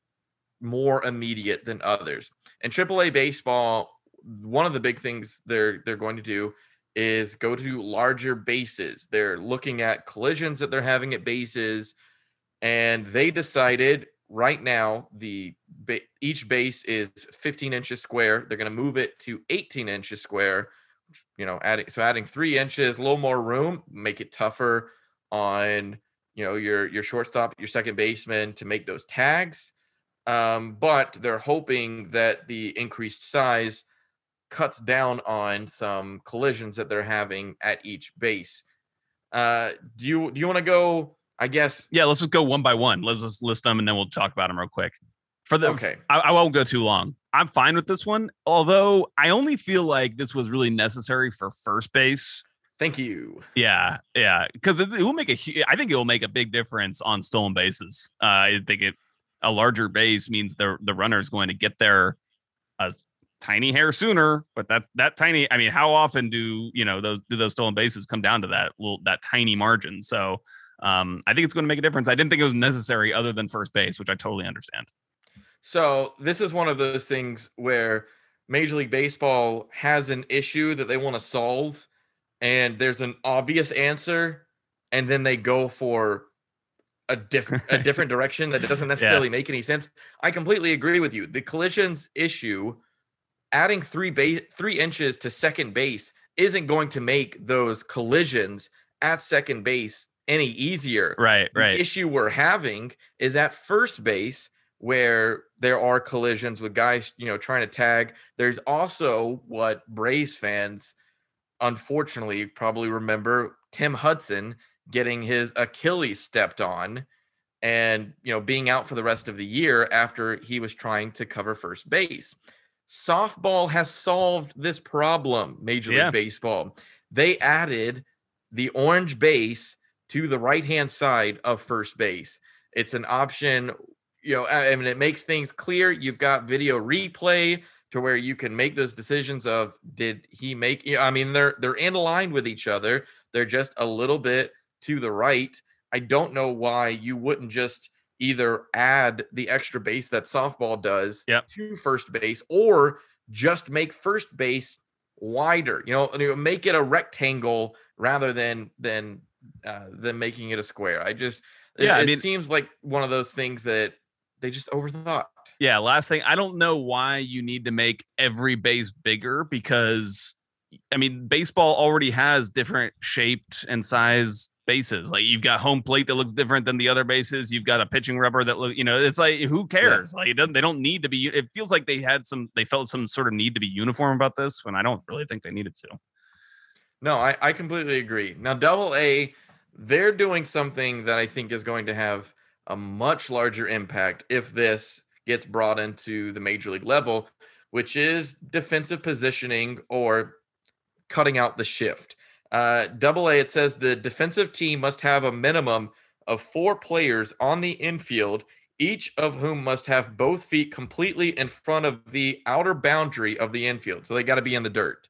S2: more immediate than others. And AAA baseball, one of the big things they're they're going to do is go to larger bases. They're looking at collisions that they're having at bases, and they decided right now the each base is 15 inches square. They're going to move it to 18 inches square. You know, adding so adding three inches, a little more room, make it tougher on you know your your shortstop, your second baseman to make those tags. Um, but they're hoping that the increased size cuts down on some collisions that they're having at each base. Uh, do you do you want to go? I guess.
S3: Yeah, let's just go one by one. Let's just list them and then we'll talk about them real quick. For the
S2: okay,
S3: I, I won't go too long. I'm fine with this one, although I only feel like this was really necessary for first base
S2: Thank you.
S3: Yeah, yeah, because it, it, will make a. I think it will make a big difference on stolen bases. Uh, I think it a larger base means the the runner is going to get there a tiny hair sooner. But that that tiny, I mean, how often do you know those do those stolen bases come down to that little that tiny margin? So um, I think it's going to make a difference. I didn't think it was necessary other than first base, which I totally understand.
S2: So this is one of those things where Major League Baseball has an issue that they want to solve and there's an obvious answer and then they go for a different a different direction that doesn't necessarily yeah. make any sense. I completely agree with you. The collisions issue adding 3 base 3 inches to second base isn't going to make those collisions at second base any easier.
S3: Right, right.
S2: The issue we're having is at first base where there are collisions with guys, you know, trying to tag. There's also what Braves fans unfortunately probably remember Tim Hudson getting his Achilles stepped on and you know being out for the rest of the year after he was trying to cover first base. Softball has solved this problem. Major League
S3: Yeah.
S2: Baseball. They added the orange base to the right hand side of first base. It's an option, you know, I mean, it makes things clear. You've got video replay to where you can make those decisions of did he make I mean, they're they're in line with each other. They're just a little bit to the right. I don't know why you wouldn't just either add the extra base that softball does
S3: Yep.
S2: to first base or just make first base wider you know, make it a rectangle rather than than uh than making it a square i just it-
S3: Yeah, I
S2: it, seems like one of those things that they just overthought
S3: Yeah, last thing, I don't know why you need to make every base bigger because I mean, baseball already has different shaped and size bases. Like you've got home plate that looks different than the other bases. You've got a pitching rubber that look, you know, it's like who cares? Like it doesn't they don't need to be it feels like they had some they felt some sort of need to be uniform about this when I don't really think they needed to.
S2: No, I, I completely agree. Now, double A, they're doing something that I think is going to have a much larger impact if this gets brought into the major league level, which is defensive positioning or cutting out the shift. Uh, double A, it says the defensive team must have a minimum of four players on the infield, each of whom must have both feet completely in front of the outer boundary of the infield. So they got to be in the dirt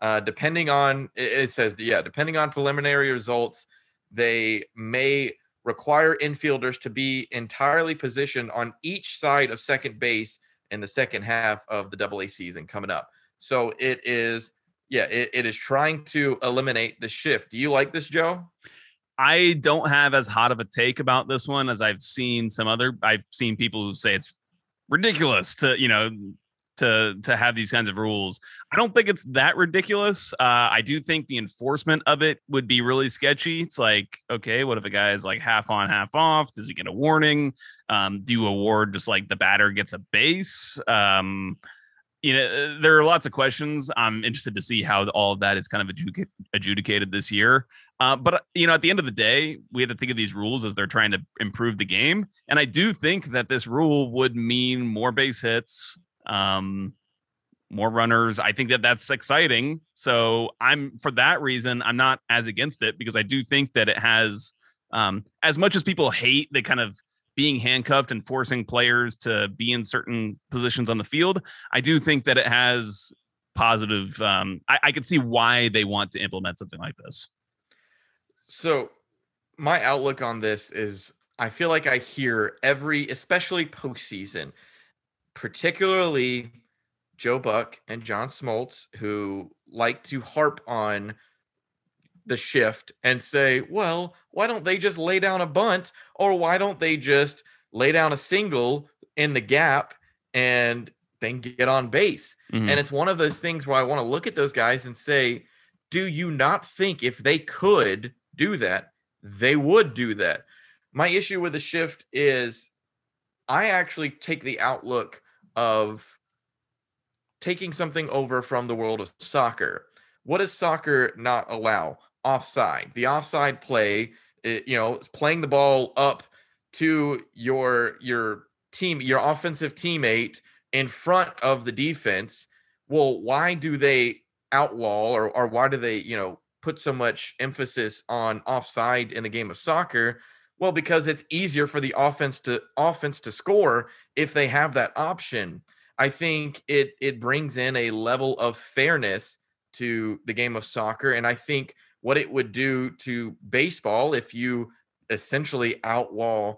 S2: uh, depending on it says yeah depending on preliminary results they may require infielders to be entirely positioned on each side of second base in the second half of the double a season coming up so it is yeah it, it is trying to eliminate the shift do you like this joe
S3: I don't have as hot of a take about this one as I've seen some other. I've seen people who say it's ridiculous to you know to to have these kinds of rules. I don't think it's that ridiculous. Uh, I do think the enforcement of it would be really sketchy. It's like, okay, what if a guy is like half on, half off? Does he get a warning? Um, do you award just like the batter gets a base? Um, you know, there are lots of questions. I'm interested to see how all of that is kind of adjudic- adjudicated this year. Uh, but uh, you know, at the end of the day, we have to think of these rules as they're trying to improve the game, and I do think that this rule would mean more base hits, um, more runners. I think that that's exciting. So I'm for that reason, I'm not as against it because I do think that it has, um, as much as people hate the kind of being handcuffed and forcing players to be in certain positions on the field, I do think that it has positive. Um, I, I could see why they want to implement something like this.
S2: So, my outlook on this is I feel like I hear every, especially postseason, particularly Joe Buck and John Smoltz, who like to harp on the shift and say, well, why don't they just lay down a bunt or why don't they just lay down a single in the gap and then get on base?
S3: Mhm.
S2: And it's one of those things where I want to look at those guys and say, do you not think if they could do that, they would do that? My issue with the shift is I actually take the outlook of taking something over from the world of soccer. What does soccer not allow? Offside. The offside play, it, you know, playing the ball up to your your team, your offensive teammate in front of the defense. Well, why do they outlaw or, or why do they, you know, put so much emphasis on offside in the game of soccer? Well, because it's easier for the offense to offense to score if they have that option. I think it it brings in a level of fairness to the game of soccer and I think what it would do to baseball if you essentially outlaw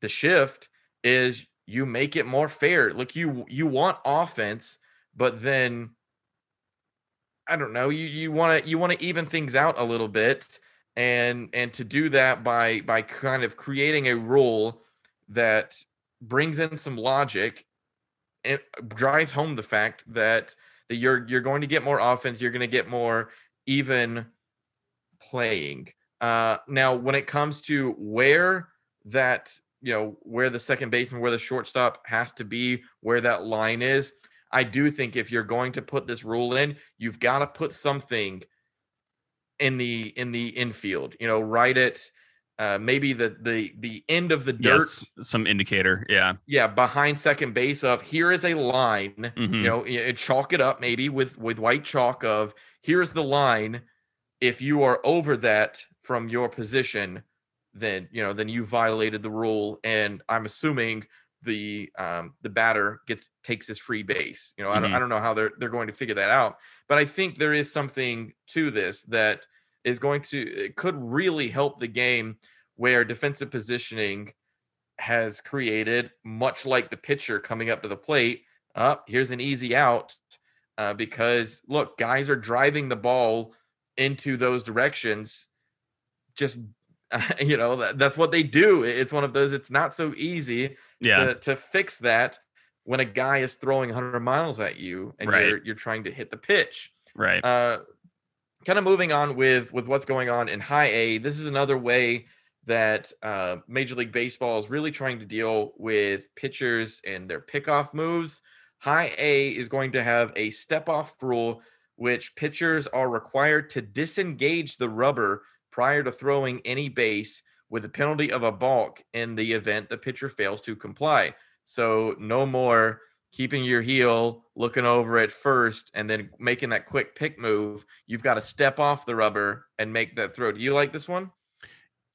S2: the shift is you make it more fair. Look, you you want offense, but then I don't know, you you want to you want to even things out a little bit and and to do that by by kind of creating a rule that brings in some logic and drives home the fact that that you're you're going to get more offense, you're going to get more even playing. Uh, now, when it comes to where that you know where the second baseman, where the shortstop has to be, where that line is, I do think if you're going to put this rule in, you've got to put something in the in the infield. You know, write it uh, maybe the the the end of the dirt.
S3: Yes, some indicator. Yeah.
S2: Yeah, behind second base of here is a line.
S3: Mhm.
S2: You know, y- chalk it up maybe with with white chalk of here's the line. If you are over that from your position, then you know then you violated the rule, and I'm assuming the um the batter gets takes his free base. You know, I don't I
S3: Mhm.
S2: don't know how they're they're going to figure that out, but I think there is something to this that is going to it could really help the game where defensive positioning has created much like the pitcher coming up to the plate up here's an easy out uh, because look guys are driving the ball into those directions just you know that, that's what they do it's one of those it's not so easy
S3: Yeah.
S2: to, to fix that when a guy is throwing 100 miles at you and
S3: Right.
S2: you're you're trying to hit the pitch
S3: right.
S2: uh, kind of moving on with with what's going on in high A. This is another way that uh, Major League Baseball is really trying to deal with pitchers and their pickoff moves. High A is going to have a step off rule, which pitchers are required to disengage the rubber prior to throwing any base with the penalty of a balk in the event the pitcher fails to comply. So no more keeping your heel, looking over it first, and then making that quick pick move. You've got to step off the rubber and make that throw. Do you like this one?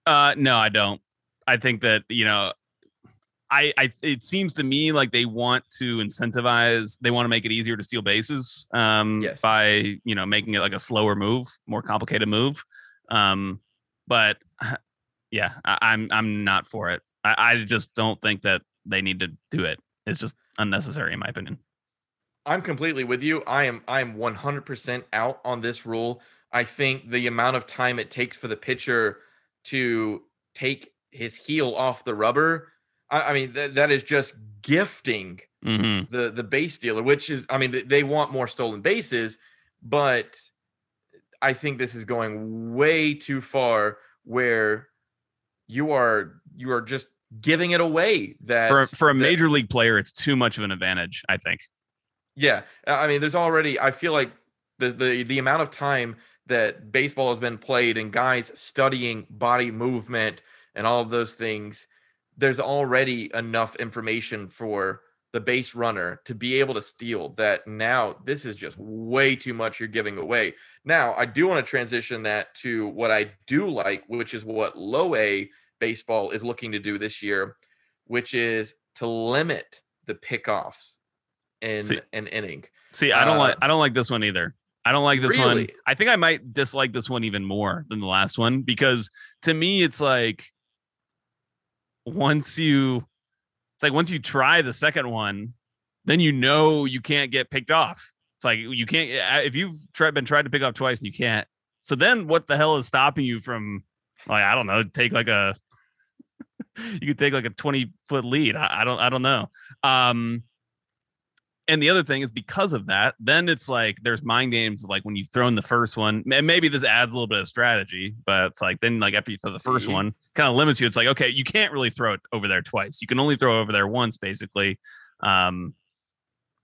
S3: Uh, no, I don't. I think that you know, I, I it seems to me like they want to incentivize. They want to make it easier to steal bases. Um,
S2: Yes.
S3: by you know making it like a slower move, more complicated move. Um, but yeah, I, I'm I'm not for it. I, I just don't think that they need to do it. It's just unnecessary in my opinion.
S2: I'm completely with you. I am I am 100% out on this rule. I think the amount of time it takes for the pitcher to take his heel off the rubber, I, I mean that that is just gifting
S3: hmm
S2: the the base dealer, which is I mean th- they want more stolen bases, but I think this is going way too far where you are you are just giving it away that
S3: For for a
S2: that-
S3: major league player, it's too much of an advantage. I think.
S2: yeah i mean there's already i feel like the the the amount of time that baseball has been played and guys studying body movement and all of those things there's already enough information for the base runner to be able to steal that now this is just way too much you're giving away now i do want to transition that to what i do like which is what low a baseball is looking to do this year which is to limit the pickoffs in
S3: See-
S2: an inning
S3: See, I don't like
S2: Uh,
S3: I don't like this one either. I don't like this one. I think I might dislike this one even more than the last one because to me it's like once you it's like once you try the second one, then you know you can't get picked off. It's like you can't if you've tried been tried to pick off twice and you can't. So then what the hell is stopping you from like I don't know, take like a you could take like a 20 foot lead. I, I don't I don't know. Um and the other thing is because of that, then it's like there's mind games like when you've thrown the first one, and maybe this adds a little bit of strategy, but it's like then like after you throw the first one, kind of limits you. It's like, okay, you can't really throw it over there twice. You can only throw over there once, basically. Um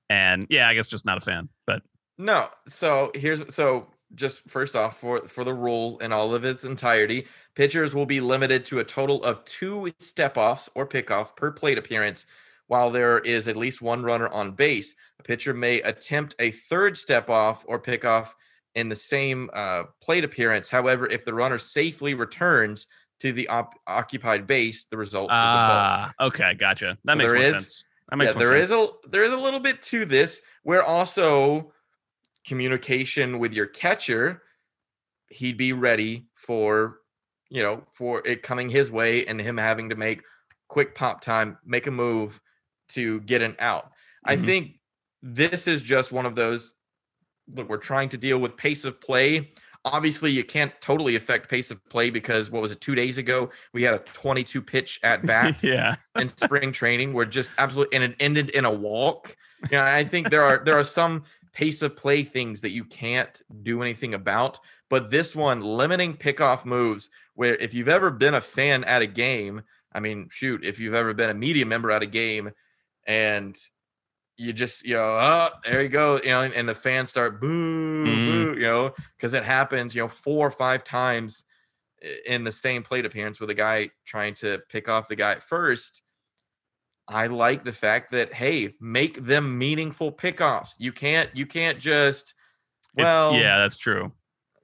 S3: and yeah, I guess just not a fan. But
S2: No. So here's so just first off for for the rule in all of its entirety, pitchers will be limited to a total of two step offs or pickoffs per plate appearance. While there is at least one runner on base, a pitcher may attempt a third step off or pickoff in the same uh, plate appearance. However, if the runner safely returns to the op- occupied base, the result is a ball.
S3: ah, okay, gotcha. That
S2: So
S3: makes more
S2: is-
S3: sense. That makes
S2: yeah, there
S3: sense.
S2: is a there is a little bit to this where also communication with your catcher, he'd be ready for you know for it coming his way and him having to make quick pop time, make a move to get an out. I
S3: Mhm.
S2: think this is just one of those. Look, we're trying to deal with pace of play. Obviously, you can't totally affect pace of play because what was it? Two days ago, we had a 22 pitch at bat
S3: yeah.
S2: in spring training We're just absolutely and it ended in a walk. You know, I think there are there are some pace of play things that you can't do anything about. But this one, limiting pickoff moves, where if you've ever been a fan at a game, I mean, shoot, if you've ever been a media member at a game and you just, you know, oh, there you go, you know, and, and the fans start boo,
S3: Mhm.
S2: boo, you know, because it happens, you know, four or five times in the same plate appearance with a guy trying to pick off the guy at first. I like the fact that hey, make them meaningful pickoffs. You can't you can't just well
S3: it's, yeah, that's true.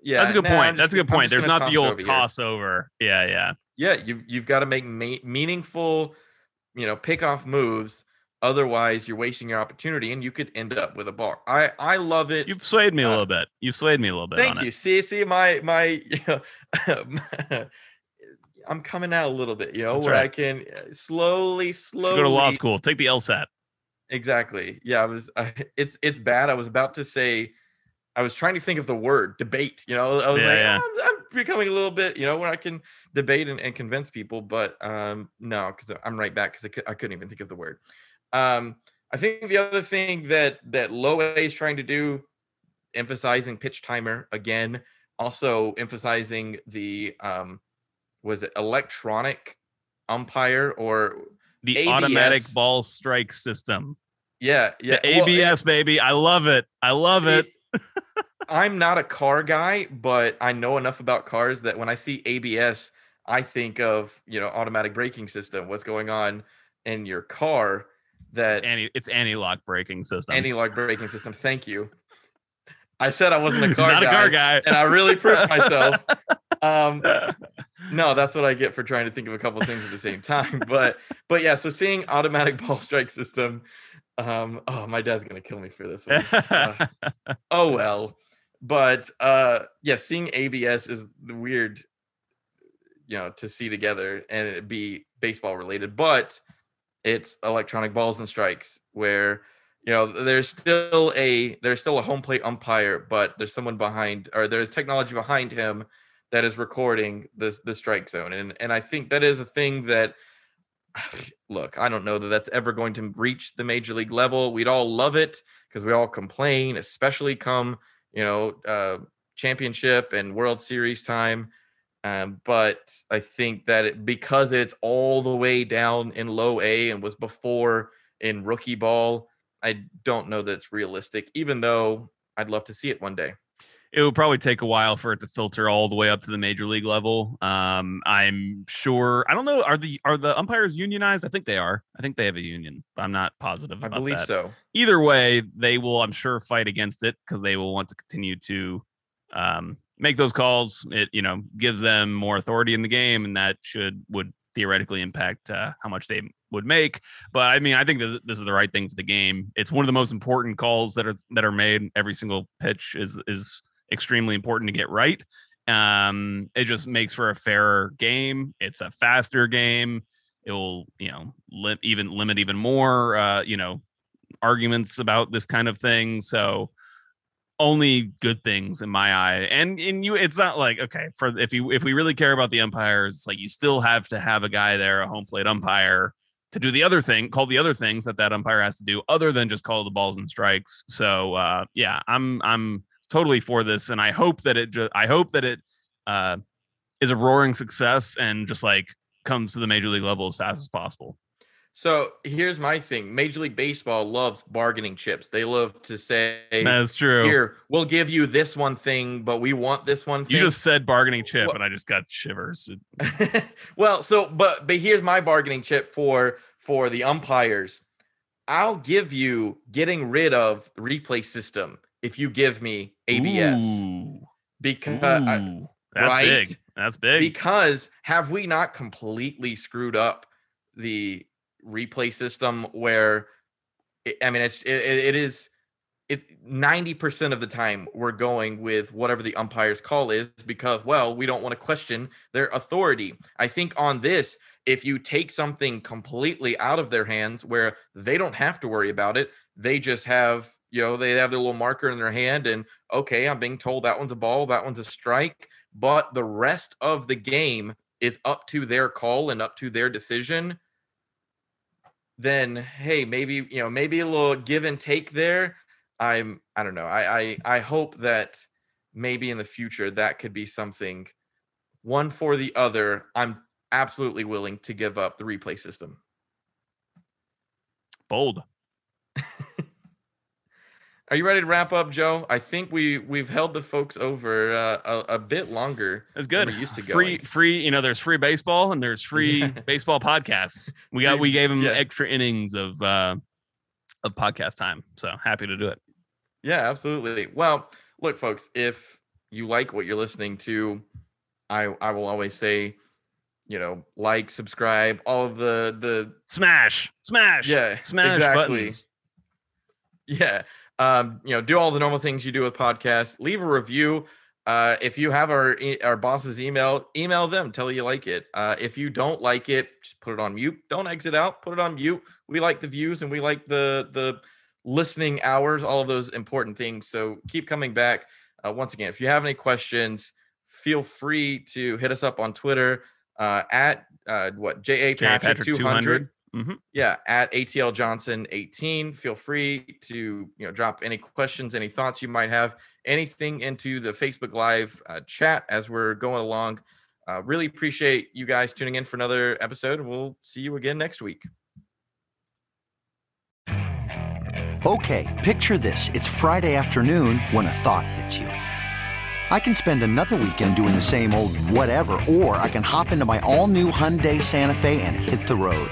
S2: Yeah,
S3: that's a good
S2: nah,
S3: point.
S2: I'm
S3: That's a good point. There's not the old
S2: over here.
S3: toss over. Yeah, yeah.
S2: Yeah, you've you've got to make ma- meaningful, you know, pick off moves. Otherwise, you're wasting your opportunity, and you could end up with a bar. I I love it.
S3: You've swayed me a
S2: Uh,
S3: little bit. You've swayed me a little bit.
S2: Thank you.
S3: It.
S2: See, see, my my, you know, I'm coming out a little bit, you know,
S3: That's
S2: where I can uh, slowly, slowly
S3: Go to law school. Take the LSAT.
S2: Exactly. Yeah, I was. I, it's it's bad. I was about to say. I was trying to think of the word debate. You know, I was
S3: Yeah,
S2: like,
S3: yeah.
S2: "Oh, I'm, I'm becoming a little bit, you know, where I can debate and, and convince people, but um, no, because I'm right back because I, I couldn't even think of the word. Um, I think the other thing that that low A is trying to do, emphasizing pitch timer again, also emphasizing the um, was it electronic umpire or
S3: The automatic ball strike system.
S2: yeah yeah
S3: The
S2: well,
S3: ABS, baby. I love it. I love it.
S2: I'm not a car guy, but I know enough about cars that when I see ABS, I think of you know automatic braking system. What's going on in your car? That
S3: Anti, it's anti-lock braking system.
S2: anti-lock braking system. Thank you. I said I wasn't a car
S3: not
S2: guy,
S3: a car guy.
S2: and I really proved myself. Um, no, that's what I get for trying to think of a couple things at the same time. But but yeah, so seeing automatic ball strike system. Um, oh, my dad's gonna kill me for this one. Uh, oh well but uh yeah seeing abs is the weird you know to see together and it be baseball related but it's electronic balls and strikes where you know there's still a there's still a home plate umpire but there's someone behind or there's technology behind him that is recording the the strike zone and and i think that is a thing that look i don't know that that's ever going to reach the major league level. We'd all love it because we all complain especially come you know uh championship and world series time um, but i think that it, because it's all the way down in low a and was before in rookie ball i don't know that it's realistic even though i'd love to see it one day
S3: it would probably take a while for it to filter all the way up to the major league level. Um, I'm sure. I don't know. Are the are the umpires unionized? I think they are. I think they have a union. But I'm not positive.
S2: i believe
S3: that.
S2: so
S3: Either way, they will. I'm sure fight against it because they will want to continue to um, make those calls. It you know gives them more authority in the game, and that should would theoretically impact uh, how much they would make. But I mean, I think that this is the right thing for the game. It's one of the most important calls that are that are made. Every single pitch is is extremely important to get right. Um, it just makes for a fairer game. It's a faster game. It will, you know, lim- even limit even more, uh, you know, arguments about this kind of thing. So only good things in my eye. And in you, it's not like okay for if you if we really care about the umpires, it's like you still have to have a guy there, a home plate umpire, to do the other thing, call the other things that that umpire has to do, other than just call the balls and strikes. So uh, yeah, I'm I'm totally for this, and I hope that it. I hope that it uh, is a roaring success and just like comes to the major league level as fast as possible.
S2: So here's my thing major league baseball loves bargaining chips they love to say
S3: That's true.
S2: here we'll give you this one thing but we want this one thing
S3: you just said bargaining chip,
S2: Wha-
S3: and I just got shivers.
S2: well, so but but here's my bargaining chip for for the umpires. I'll give you getting rid of the replay system if you give me ABS
S3: Ooh,
S2: because I-
S3: ooh, that's
S2: right?
S3: big. That's big.
S2: because have we not completely screwed up the replay system where it, I mean it's it, it is it 90% of the time we're going with whatever the umpire's call is because well we don't want to question their authority. I think on this if you take something completely out of their hands where they don't have to worry about it they just have you know they have their little marker in their hand and okay i'm being told that one's a ball that one's a strike but the rest of the game is up to their call and up to their decision then hey maybe you know maybe a little give and take there i'm i don't know i i, I hope that maybe in the future that could be something one for the other i'm absolutely willing to give up the replay system
S3: Bold.
S2: are you ready to wrap up, Joe? I think we we've held the folks over uh, a, a bit longer.
S3: That's good.
S2: We're used to
S3: free,
S2: going.
S3: free. You know, there's free baseball and there's free baseball podcasts. We got we gave them
S2: Yeah.
S3: extra innings of uh of podcast time. So happy to do it.
S2: Yeah, absolutely. Well, look, folks, if you like what you're listening to, I I will always say, you know, like, subscribe, all of the the
S3: Smash, smash,
S2: Yeah,
S3: smash
S2: exactly.
S3: buttons.
S2: yeah, um, you know, do all the normal things you do with podcasts. Leave a review. Uh, if you have our our boss's email, email them. Tell you like it. Uh, if you don't like it, just put it on mute. Don't exit out. Put it on mute. We like the views and we like the the listening hours. All of those important things. So keep coming back. Uh, once again, if you have any questions, feel free to hit us up on Twitter uh, at uh, what ja. Patrick two hundred
S3: Mhm.
S2: yeah at atl johnson 18 feel free to you know drop any questions any thoughts you might have anything into the facebook live uh, chat as we're going along uh, really appreciate you guys tuning in for another episode and we'll see you again next week
S4: Okay, picture this. It's Friday afternoon when a thought hits you. I can spend another weekend doing the same old whatever, or I can hop into my all new Hyundai Santa Fe and hit the road.